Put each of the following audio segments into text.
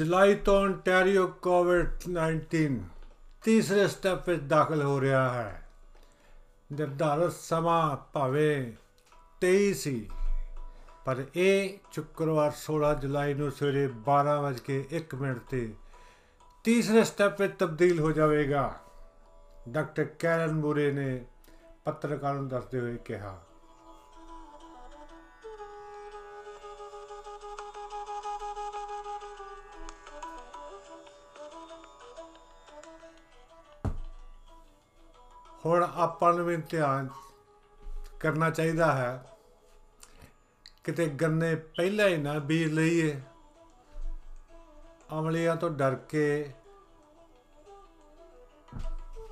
ਜੁਲਾਈ ਤੋਂ ontario ਕੋਵਿਡ-19 ਤੀਸਰੇ step ਵਿੱਚ ਦਾਖਲ ਹੋ ਰਿਹਾ ਹੈ। ਨਿਰਧਾਰਤ ਸਮਾਂ ਭਾਵੇਂ 23 ਸੀ, ਪਰ ਇਹ ਸ਼ੁੱਕਰਵਾਰ 16 ਜੁਲਾਈ ਨੂੰ ਸਵੇਰੇ 12:01 ਮਿੰਟ ਤੇ ਤੀਸਰੇ ਸਟੈਪ ਵਿੱਚ ਤਬਦੀਲ ਹੋ ਜਾਵੇਗਾ। ਡਾਕਟਰ ਕੈਰਨ ਮੂਰੇ ਨੇ ਪੱਤਰਕਾਰਾਂ ਨੂੰ ਦੱਸਦੇ ਹੋਏ ਕਿਹਾ। ਹੁਣ ਆਪਾਂ ਨੂੰ ਵੀ ਧਿਆਨ ਕਰਨਾ ਚਾਹੀਦਾ ਹੈ। ਕਿਤੇ ਗੰਨੇ ਪਹਿਲਾਂ ਹੀ ਨਾ ਬੀਜ ਲਈਏ। ਅਮਲੀਆਂ ਤੋਂ ਡਰ ਕੇ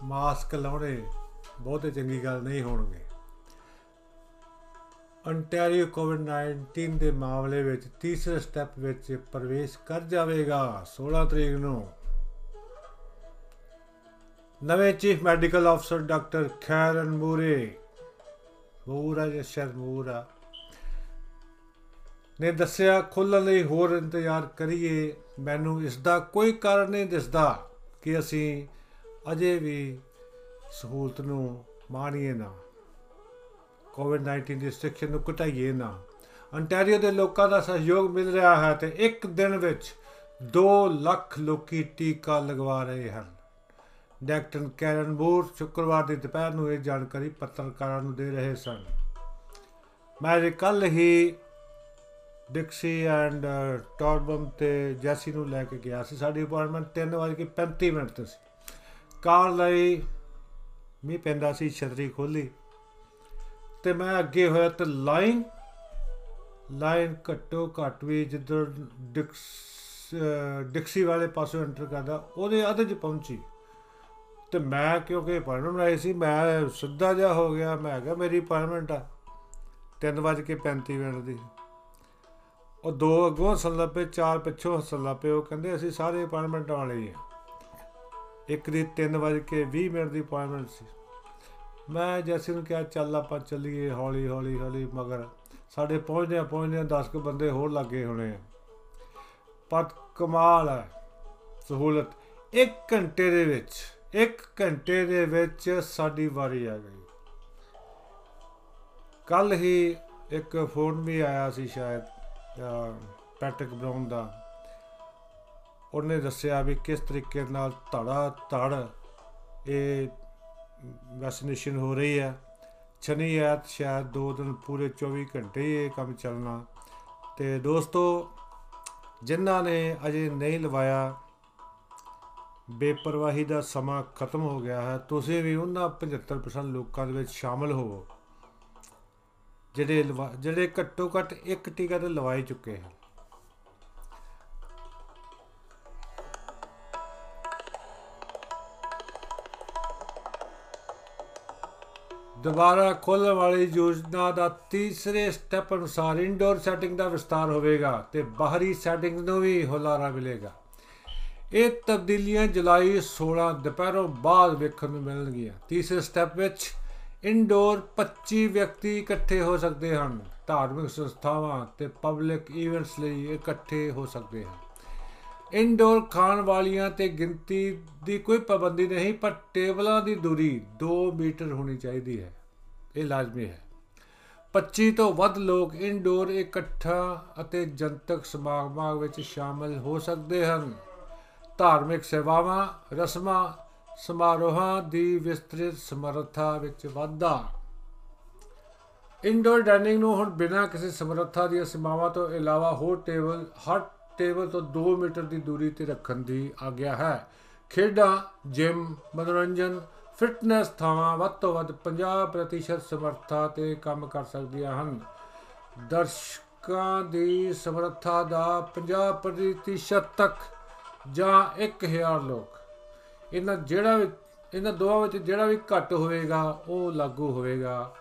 ਮਾਸਕ ਲਾਉਣੇ ਬਹੁਤੇ ਚੰਗੀ ਗੱਲ ਨਹੀਂ ਹੋਣਗੇ। Ontario ਕੋਵਿਡ-19 ਦੇ ਮਾਮਲੇ ਵਿੱਚ ਤੀਸਰੇ ਸਟੈਪ ਵਿੱਚ ਪ੍ਰਵੇਸ਼ ਕਰ ਜਾਵੇਗਾ। 16 ਤਰੀਕ ਨੂੰ ਨਵੇਂ ਚੀਫ ਮੈਡੀਕਲ ਅਫਸਰ ਡਾਕਟਰ ਖੈਰਨ ਮੂਰੇ। ਮੂਰਾ ਜਸ਼ਰ ਮੂਰਾ ਨੇ ਦੱਸਿਆ, ਖੁੱਲ੍ਹਣ ਲਈ ਹੋਰ ਇੰਤਜ਼ਾਰ ਕਰੀਏ। ਮੈਨੂੰ ਇਸ ਦਾ ਕੋਈ ਕਾਰਨ ਨਹੀਂ ਦਿਸਦਾ ਕਿ ਅਸੀਂ ਅਜੇ ਵੀ ਸਹੂਲਤ ਨੂੰ ਮਾਣੀਏ ਨਾ। ਕੋਵਿਡ-19 ਦੀ ਸਟ੍ਰਿਕਸ਼ਨ ਨੂੰ ਘਟਾਈਏ ਨਾ। ਅੰਟਾਰੀਓ ਦੇ ਲੋਕਾਂ ਦਾ ਸਹਿਯੋਗ ਮਿਲ ਰਿਹਾ ਹੈ ਤੇ ਇੱਕ ਦਿਨ ਵਿੱਚ 2 ਲੱਖ ਲੋਕੀ ਟੀਕਾ ਲਗਵਾ ਰਹੇ ਹਨ। ਡਾਕਟਰ ਕੈਰਨ ਬੂਰ ਸ਼ੁੱਕਰਵਾਰ ਦੀ ਦੁਪਹਿਰ ਨੂੰ ਇਹ ਜਾਣਕਾਰੀ ਪੱਤਰਕਾਰਾਂ ਨੂੰ ਦੇ ਰਹੇ ਸਨ। ਮੈਂ ਕੱਲ ਹੀ ਡਿਕਸੀ ਐਂਡ ਟੌਰਬਮ ਤੇ ਜੈਸੀ ਨੂੰ ਲੈ ਕੇ ਗਿਆ ਸੀ, ਸਾਡੀ ਅਪਾਇੰਟਮੈਂਟ 3:35 ਮਿੰਟ ਤੇ ਸੀ। ਕਾਰ ਲਈ ਮੀਂਹ ਪੈਂਦਾ ਸੀ, ਛਤਰੀ ਖੋਲੀ ਤੇ ਮੈਂ ਅੱਗੇ ਹੋਇਆ ਤੇ ਲਾਈਨ ਲਾਈਨ ਘੱਟੋ ਘੱਟ ਵੀ ਜਿੱਧਰ ਡਿਕਸ ਡਿਕਸੀ ਵਾਲੇ ਪਾਸੋਂ ਐਂਟਰ ਕਰਦਾ, ਉਹਦੇ ਅੱਧ 'ਚ ਪਹੁੰਚੀ। ਤੇ ਮੈਂ ਕਿਉਂਕਿ ਅਪਾਇੰਟਮੈਂਟ ਬਣਾਈ ਸੀ, ਮੈਂ ਸਿੱਧਾ ਜਿਹਾ ਹੋ ਗਿਆ, ਮੈਂ ਕਿਹਾ ਮੇਰੀ ਅਪਾਇੰਟਮੈਂਟ ਆ। 3:35 ਮਿੰਟ ਦੀ। ਉਹ ਦੋ ਅੱਗੋਂ ਹੱਸਣ ਲੱਪੇ, ਚਾਰ ਪਿੱਛੋਂ ਹੱਸਣ ਲੱਪੇ, ਉਹ ਕਹਿੰਦੇ ਅਸੀਂ ਸਾਰੇ ਅਪਾਇੰਟਮੈਂਟ ਵਾਲੇ ਹੀ ਆ। ਇੱਕ ਦੀ 3:20 ਮਿੰਟ ਦੀ ਅਪਾਇੰਟਮੈਂਟ ਸੀ। ਮੈਂ ਜੈਸੇ ਨੂੰ ਕਿਹਾ, ਚੱਲ ਆਪਾਂ ਚੱਲੀਏ ਹੌਲੀ ਹੌਲੀ ਹੌਲੀ, ਮਗਰ। ਸਾਡੇ ਪਹੁੰਚਦੇ ਪਹੁੰਚਦੇ 10 ਕੁ ਬੰਦੇ ਹੋਰ ਲੱਗੇ ਹੋਣੇ ਆ। ਪਰ ਕਮਾਲ ਹੈ ਸਹੂਲਤ। 1 ਘੰਟੇ ਦੇ ਵਿੱਚ 1 ਘੰਟੇ ਦੇ ਵਿੱਚ ਸਾਡੀ ਵਾਰੀ ਆ ਗਈ। ਕੱਲ ਹੀ ਇੱਕ ਫੋਨ ਵੀ ਆਇਆ ਸੀ ਸ਼ਾਇਦ ਪੈਟਿਕ ਬਰਾਊਨ ਦਾ। ਉਹਨੇ ਦੱਸਿਆ ਵੀ ਕਿਸ ਤਰੀਕੇ ਨਾਲ ਧੜਾ, ਧੜ ਇਹ ਵੈਕਸੀਨੇਸ਼ਨ ਹੋ ਰਹੀ ਹੈ। ਸ਼ਨੀ ਐਤ ਸ਼ਾਇਦ 2 ਦਿਨ ਪੂਰੇ 24 ਘੰਟੇ ਇਹ ਕੰਮ ਚੱਲਣਾ। ਤੇ ਦੋਸਤੋ, ਜਿਨ੍ਹਾਂ ਨੇ ਅਜੇ ਨਹੀਂ ਲਵਾਇਆ ਬੇਪਰਵਾਹੀ ਦਾ ਸਮਾਂ ਖਤਮ ਹੋ ਗਿਆ ਹੈ। ਤੁਸੀਂ ਵੀ ਉਹਨਾਂ 75% ਲੋਕਾਂ ਦੇ ਵਿੱਚ ਸ਼ਾਮਲ ਹੋਵੋ, ਜਿਹੜੇ ਜਿਹੜੇ ਘੱਟੋ ਘੱਟ ਇੱਕ ਟੀਕਾ ਤੇ ਲਵਾਈ ਚੁੱਕੇ ਹਨ। ਦੁਬਾਰਾ ਖੋਲਣ ਵਾਲੀ ਯੋਜਨਾ ਦਾ ਤੀਸਰੇ ਸਟੈਪ ਅਨੁਸਾਰ ਇਨਡੋਰ ਸੈਟਿੰਗ ਦਾ ਵਿਸਤਾਰ ਹੋਵੇਗਾ ਤੇ ਬਾਹਰੀ ਸੈਟਿੰਗ ਨੂੰ ਵੀ ਹੁਲਾਰਾ ਮਿਲੇਗਾ। ਇਹ ਤਬਦੀਲੀਆਂ ਜੁਲਾਈ 16 ਦੁਪਹਿਰੋਂ ਬਾਅਦ ਵੇਖਣ ਨੂੰ ਮਿਲਣਗੀਆਂ। ਤੀਸਰੇ ਸਟੈਪ ਵਿੱਚ ਇਨਡੋਰ 25 ਵਿਅਕਤੀ ਇਕੱਠੇ ਹੋ ਸਕਦੇ ਹਨ। ਧਾਰਮਿਕ ਸੰਸਥਾਵਾਂ ਤੇ ਪਬਲਿਕ ਇਵੈਂਟਸ ਲਈ ਇਕੱਠੇ ਹੋ ਸਕਦੇ ਹਨ। ਇਨਡੋਰ ਖਾਣ ਵਾਲੀਆਂ ਤੇ ਗਿਣਤੀ ਦੀ ਕੋਈ ਪਾਬੰਦੀ ਨਹੀਂ, ਪਰ ਟੇਬਲਾਂ ਦੀ ਦੂਰੀ 2 ਮੀਟਰ ਹੋਣੀ ਚਾਹੀਦੀ ਹੈ। ਇਹ ਲਾਜ਼ਮੀ ਹੈ। 25 ਤੋਂ ਵੱਧ ਲੋਕ ਇਨਡੋਰ ਇਕੱਠਾ ਅਤੇ ਜਨਤਕ ਸਮਾਗਮਾਂ ਵਿੱਚ ਸ਼ਾਮਲ ਹੋ ਸਕਦੇ ਹਨ। ਧਾਰਮਿਕ ਸੇਵਾਵਾਂ, ਰਸਮਾਂ, ਸਮਾਰੋਹਾਂ ਦੀ ਵਿਸਤ੍ਰਿਤ ਸਮਰੱਥਾ ਵਿੱਚ ਵਾਧਾ। ਇਨਡੋਰ ਡਾਈਨਿੰਗ ਨੂੰ ਹੁਣ ਬਿਨਾਂ ਕਿਸੇ ਸਮਰੱਥਾ ਦੀਆਂ ਸੀਮਾਵਾਂ ਤੋਂ ਇਲਾਵਾ ਹੋਰ ਟੇਬਲ, ਹਰ ਟੇਬਲ ਤੋਂ 2 ਮੀਟਰ ਦੀ ਦੂਰੀ ਤੇ ਰੱਖਣ ਦੀ ਆਗਿਆ ਹੈ। ਖੇਡਾਂ ਜਿਮ ਮਨੋਰੰਜਨ ਫਿਟਨੈਸ ਥਾਵਾਂ ਵੱਧ ਤੋਂ ਵੱਧ 50% ਸਮਰੱਥਾ ਤੇ ਕੰਮ ਕਰ ਸਕਦੀਆਂ ਹਨ। ਦਰਸ਼ਕਾਂ ਦੀ ਸਮਰੱਥਾ ਦਾ 50% ਤੱਕ ਜਾਂ 1000 ਲੋਕ, ਇਹਨਾਂ ਜਿਹੜਾ ਵੀ, ਇਹਨਾਂ ਦੋਵਾਂ ਵਿੱਚ ਜਿਹੜਾ ਵੀ ਘੱਟ ਹੋਵੇਗਾ, ਉਹ ਲਾਗੂ ਹੋਵੇਗਾ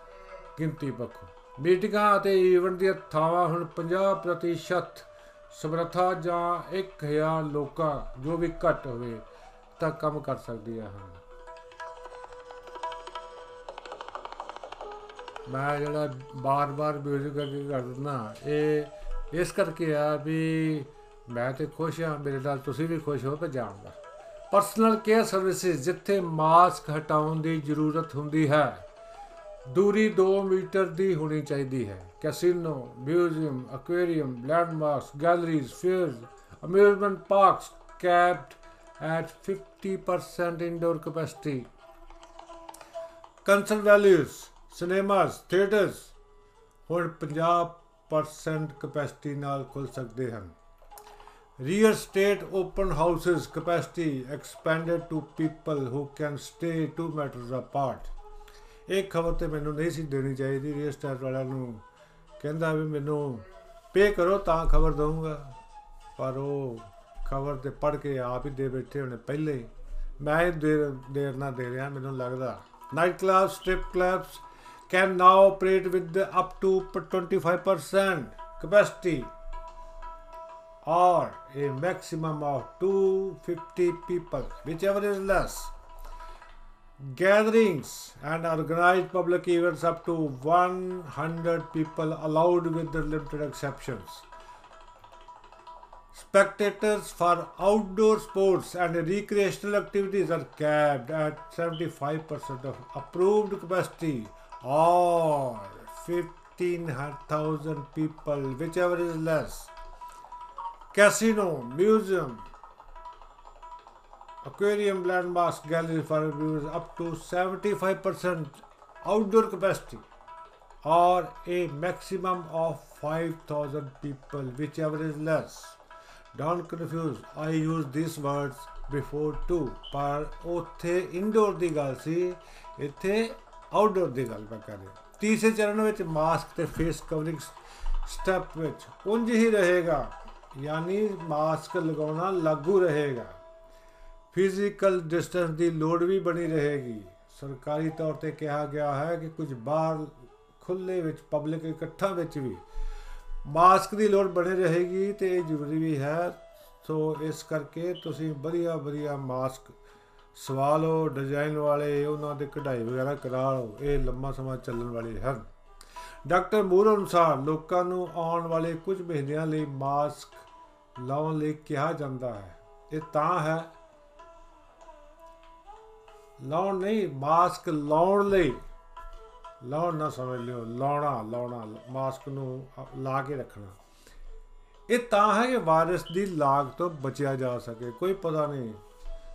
ਗਿਣਤੀ ਪੱਖੋਂ। ਮੀਟਿੰਗਾਂ ਅਤੇ ਈਵੈਂਟ ਦੀਆਂ ਥਾਵਾਂ ਹੁਣ 50% ਸਮਰੱਥਾ ਜਾਂ 1000 ਲੋਕਾਂ ਜੋ ਵੀ ਘੱਟ ਹੋਵੇ, ਤਾਂ ਕੰਮ ਕਰ ਸਕਦੀਆਂ ਹਨ। ਮੈਂ ਜਿਹੜਾ ਬਾਰ-ਬਾਰ ਮਿਊਜ਼ਿਕ ਅੱਗੇ ਕਰ ਦਿੰਦਾ, ਇਹ ਇਸ ਕਰਕੇ ਆ ਵੀ ਮੈਂ ਤੇ ਖੁਸ਼ ਹਾਂ, ਮੇਰੇ ਨਾਲ ਤੁਸੀਂ ਵੀ ਖੁਸ਼ ਹੋ ਤਾਂ ਜਾਣਦਾ ਪਰਸਨਲ ਕੇਅਰ ਸਰਵਿਸਿਜ਼ ਜਿੱਥੇ ਮਾਸਕ ਹਟਾਉਣ ਦੀ ਜ਼ਰੂਰਤ ਹੁੰਦੀ ਹੈ, ਦੂਰੀ 2 ਮੀਟਰ ਦੀ ਹੋਣੀ ਚਾਹੀਦੀ ਹੈ। Casino museum aquarium landmarks galleries fairs amusement parks capped at 50% indoor capacity. Concert values, cinemas, theaters, ਹੁਣ 50% ਕਪੈਸਿਟੀ ਨਾਲ ਖੁੱਲ ਸਕਦੇ ਹਨ। Real estate open houses capacity expanded to people who can stay 2 metres apart ਇਹ ਖਬਰ ਤੇ ਮੈਨੂੰ ਨਹੀਂ ਸੀ ਦੇਣੀ ਚਾਹੀਦੀ ਰੀਅਲ ਸਟੇਟ ਵਾਲਿਆਂ ਨੂੰ। ਕਹਿੰਦਾ ਵੀ ਮੈਨੂੰ ਪੇ ਕਰੋ ਤਾਂ ਖਬਰ ਦਊਂਗਾ। ਪਰ ਉਹ ਖਬਰ ਤੇ ਪੜ ਕੇ ਆਪ ਹੀ ਦੇ ਬੈਠੇ ਹੋਣੇ ਪਹਿਲੇ। ਹੀ ਮੈਂ ਹੀ ਦੇਰ ਦੇਰ ਨਾਲ ਦੇ ਰਿਹਾ, ਮੈਨੂੰ ਲੱਗਦਾ। Night club strip clubs can now operate with the up to 25% capacity or a maximum of 250 people, whichever is less. Gatherings and organized public events up to 100 people allowed with the limited exceptions. Spectators for outdoor sports and recreational activities are capped at 75% of approved capacity or 15,000 people, whichever is less. Casino, museum, aquarium, landmarks, gallery for viewers up to 75% outdoor capacity or a maximum of 5,000 people, whichever is less. Don't confuse, I use these words before too, ਪਰ ਉੱਥੇ indoor ਦੀ ਗੱਲ ਸੀ ਇੱਥੇ outdoor ਦੀ ਗੱਲ ਮੈਂ ਕਰ ਰਿਹਾ ਤੀਸਰੇ ਚਰਨ ਵਿੱਚ ਮਾਸਕ ਤੇ ਫੇਸ ਕਵਰਿੰਗ ਸਟੈਪ ਵਿੱਚ ਉਂਝ ਹੀ ਰਹੇਗਾ ਯਾਨੀ ਮਾਸਕ ਲਗਾਉਣਾ ਲਾਗੂ ਰਹੇਗਾ। ਫਿਜ਼ੀਕਲ ਡਿਸਟੈਂਸ ਦੀ ਲੋੜ ਵੀ ਬਣੀ ਰਹੇਗੀ। ਸਰਕਾਰੀ ਤੌਰ ਤੇ ਕਿਹਾ ਗਿਆ ਹੈ ਕਿ ਕੁਝ ਬਾਹਰ ਖੁੱਲੇ ਵਿੱਚ ਪਬਲਿਕ ਇਕੱਠਾਂ ਵਿੱਚ ਵੀ ਮਾਸਕ ਦੀ ਲੋੜ ਬਣੀ ਰਹੇਗੀ ਤੇ ਇਹ ਜ਼ਰੂਰੀ ਵੀ ਹੈ। ਸੋ ਇਸ ਕਰਕੇ ਤੁਸੀਂ ਵਧੀਆ ਵਧੀਆ ਮਾਸਕ ਸਵਾ ਲਓ ਡਿਜ਼ਾਈਨ ਵਾਲੇ ਉਹਨਾਂ ਦੇ ਕਢਾਈ ਵਗੈਰਾ ਕਰਾ ਲਓ। ਇਹ ਲੰਮਾ ਸਮਾਂ ਚੱਲਣ ਵਾਲੇ ਹਨ ਡਾਕਟਰ ਮੂਰ ਅਨੁਸਾਰ ਲੋਕਾਂ ਨੂੰ ਆਉਣ ਵਾਲੇ ਕੁਝ ਮਹੀਨਿਆਂ ਲਈ ਮਾਸਕ ਲਾਉਣ ਲਈ ਕਿਹਾ ਜਾਂਦਾ ਹੈ। ਇਹ ਤਾਂ ਹੈ, ਲਾਉਣ ਨਹੀਂ, ਮਾਸਕ ਲਾਉਣ ਲਈ। ਲਾਉਣ ਨਾ ਸਮਝ ਲਿਓ, ਲਾਉਣਾ ਲਾਉਣਾ, ਮਾਸਕ ਨੂੰ ਲਾ ਕੇ ਰੱਖਣਾ। ਇਹ ਤਾਂ ਹੈ ਕਿ ਵਾਇਰਸ ਦੀ ਲਾਗ ਤੋਂ ਬਚਿਆ ਜਾ ਸਕੇ, ਕੋਈ ਪਤਾ ਨਹੀਂ।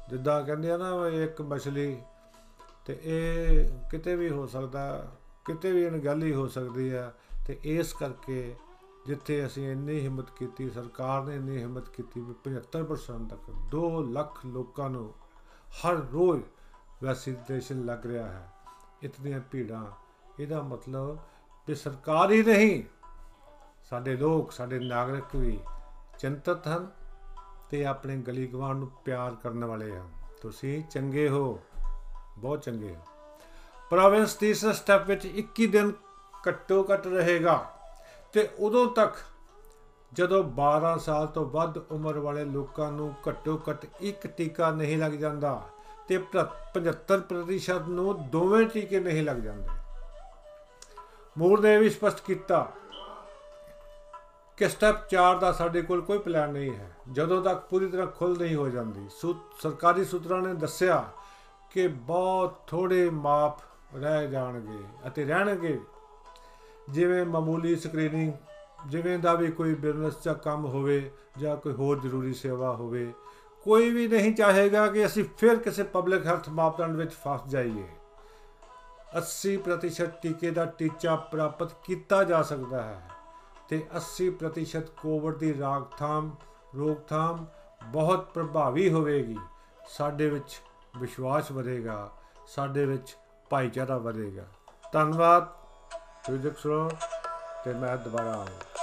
ਜਿੱਦਾਂ ਕਹਿੰਦੇ ਆ ਨਾ, ਇੱਕ ਮਛਲੀ ਤੇ ਇਹ ਕਿਤੇ ਵੀ ਹੋ ਸਕਦਾ ਕਿਤੇ ਵੀ ਅਣਗਹਿਲੀ ਹੋ ਸਕਦੀ ਹੈ ਤੇ ਇਸ ਕਰਕੇ ਜਿੱਥੇ ਅਸੀਂ ਇੰਨੀ ਹਿੰਮਤ ਕੀਤੀ, ਸਰਕਾਰ ਨੇ ਇੰਨੀ ਹਿੰਮਤ ਕੀਤੀ ਵੀ 75% ਤੱਕ 2 ਲੱਖ ਲੋਕਾਂ ਨੂੰ ਹਰ ਰੋਜ਼ ਵੈਕਸੀਨੇਸ਼ਨ ਲੱਗ ਰਿਹਾ ਹੈ। ਇਤਨੀਆਂ ਭੀੜਾਂ, ਇਹਦਾ ਮਤਲਬ ਕਿ ਸਰਕਾਰ ਹੀ ਨਹੀਂ, ਸਾਡੇ ਲੋਕ, ਸਾਡੇ ਨਾਗਰਿਕ ਵੀ ਚਿੰਤਤ ਹਨ ਤੇ ਆਪਣੇ ਗਲੀ ਗਵਾਂਢ ਨੂੰ ਪਿਆਰ ਕਰਨ ਵਾਲੇ ਹਨ। ਤੁਸੀਂ ਚੰਗੇ ਹੋ, ਬਹੁਤ ਚੰਗੇ ਹੋ। ਪ੍ਰੋਵਿੰਸ ਤੀਸਰੇ ਸਟੈਪ ਵਿੱਚ 21 ਦਿਨ ਘੱਟੋ ਘੱਟ ਰਹੇਗਾ। ਤੇ ਉਦੋਂ ਤੱਕ ਜਦੋਂ 12 ਸਾਲ ਤੋਂ ਵੱਧ ਉਮਰ ਵਾਲੇ ਲੋਕਾਂ ਨੂੰ ਘੱਟੋ ਘੱਟ ਇੱਕ ਟੀਕਾ ਨਹੀਂ ਲੱਗ ਜਾਂਦਾ ਤੇ 75% ਨੂੰ ਦੋਵੇਂ ਟੀਕੇ ਨਹੀਂ ਲੱਗ ਜਾਂਦੇ। ਮੂਰ ਨੇ ਵੀ ਸਪਸ਼ਟ ਕੀਤਾ ਕਿ ਸਟੈਪ 4 ਦਾ ਸਾਡੇ ਕੋਲ ਕੋਈ ਪਲਾਨ ਨਹੀਂ ਹੈ। ਜਦੋਂ ਤੱਕ ਪੂਰੀ ਤਰ੍ਹਾਂ ਖੁੱਲ ਨਹੀਂ ਹੋ ਜਾਂਦੀ। ਸਰਕਾਰੀ ਸੂਤਰਾਂ ਨੇ ਦੱਸਿਆ ਕਿ ਬਹੁਤ ਥੋੜੇ ਮਾਪ ਰਹਿ ਜਾਣਗੇ ਅਤੇ ਰਹਿਣਗੇ ਜਿਵੇਂ ਮਾਮੂਲੀ ਸਕਰੀਨਿੰਗ ਜਿਵੇਂ ਦਾ ਵੀ ਕੋਈ ਬਿਜ਼ਨਸ ਜਾਂ ਕੰਮ ਹੋਵੇ ਜਾਂ ਕੋਈ ਹੋਰ ਜ਼ਰੂਰੀ ਸੇਵਾ ਹੋਵੇ, ਕੋਈ ਵੀ ਨਹੀਂ ਚਾਹੇਗਾ ਕਿ ਅਸੀਂ ਫਿਰ ਕਿਸੇ ਪਬਲਿਕ ਹੈਲਥ ਮਾਪਦੰਡ ਵਿੱਚ ਫਸ ਜਾਈਏ। 80% ਟੀਕੇ ਦਾ ਟੀਚਾ ਪ੍ਰਾਪਤ ਕੀਤਾ ਜਾ ਸਕਦਾ ਹੈ ਤੇ 80% ਕੋਵਿਡ ਦੀ ਰਾਖਥਾਮ, ਰੋਕਥਾਮ ਬਹੁਤ ਪ੍ਰਭਾਵੀ ਹੋਵੇਗੀ। ਸਾਡੇ ਵਿੱਚ ਵਿਸ਼ਵਾਸ ਵਧੇਗਾ, ਸਾਡੇ ਵਿੱਚ ਭਾਈਚਾਰਾ ਵਧੇਗਾ। ਧੰਨਵਾਦ। ਤੁਸੀਂ ਦੇਖੋ ਤੇ ਮੈਂ ਦੁਬਾਰਾ ਆਉਂਗਾ।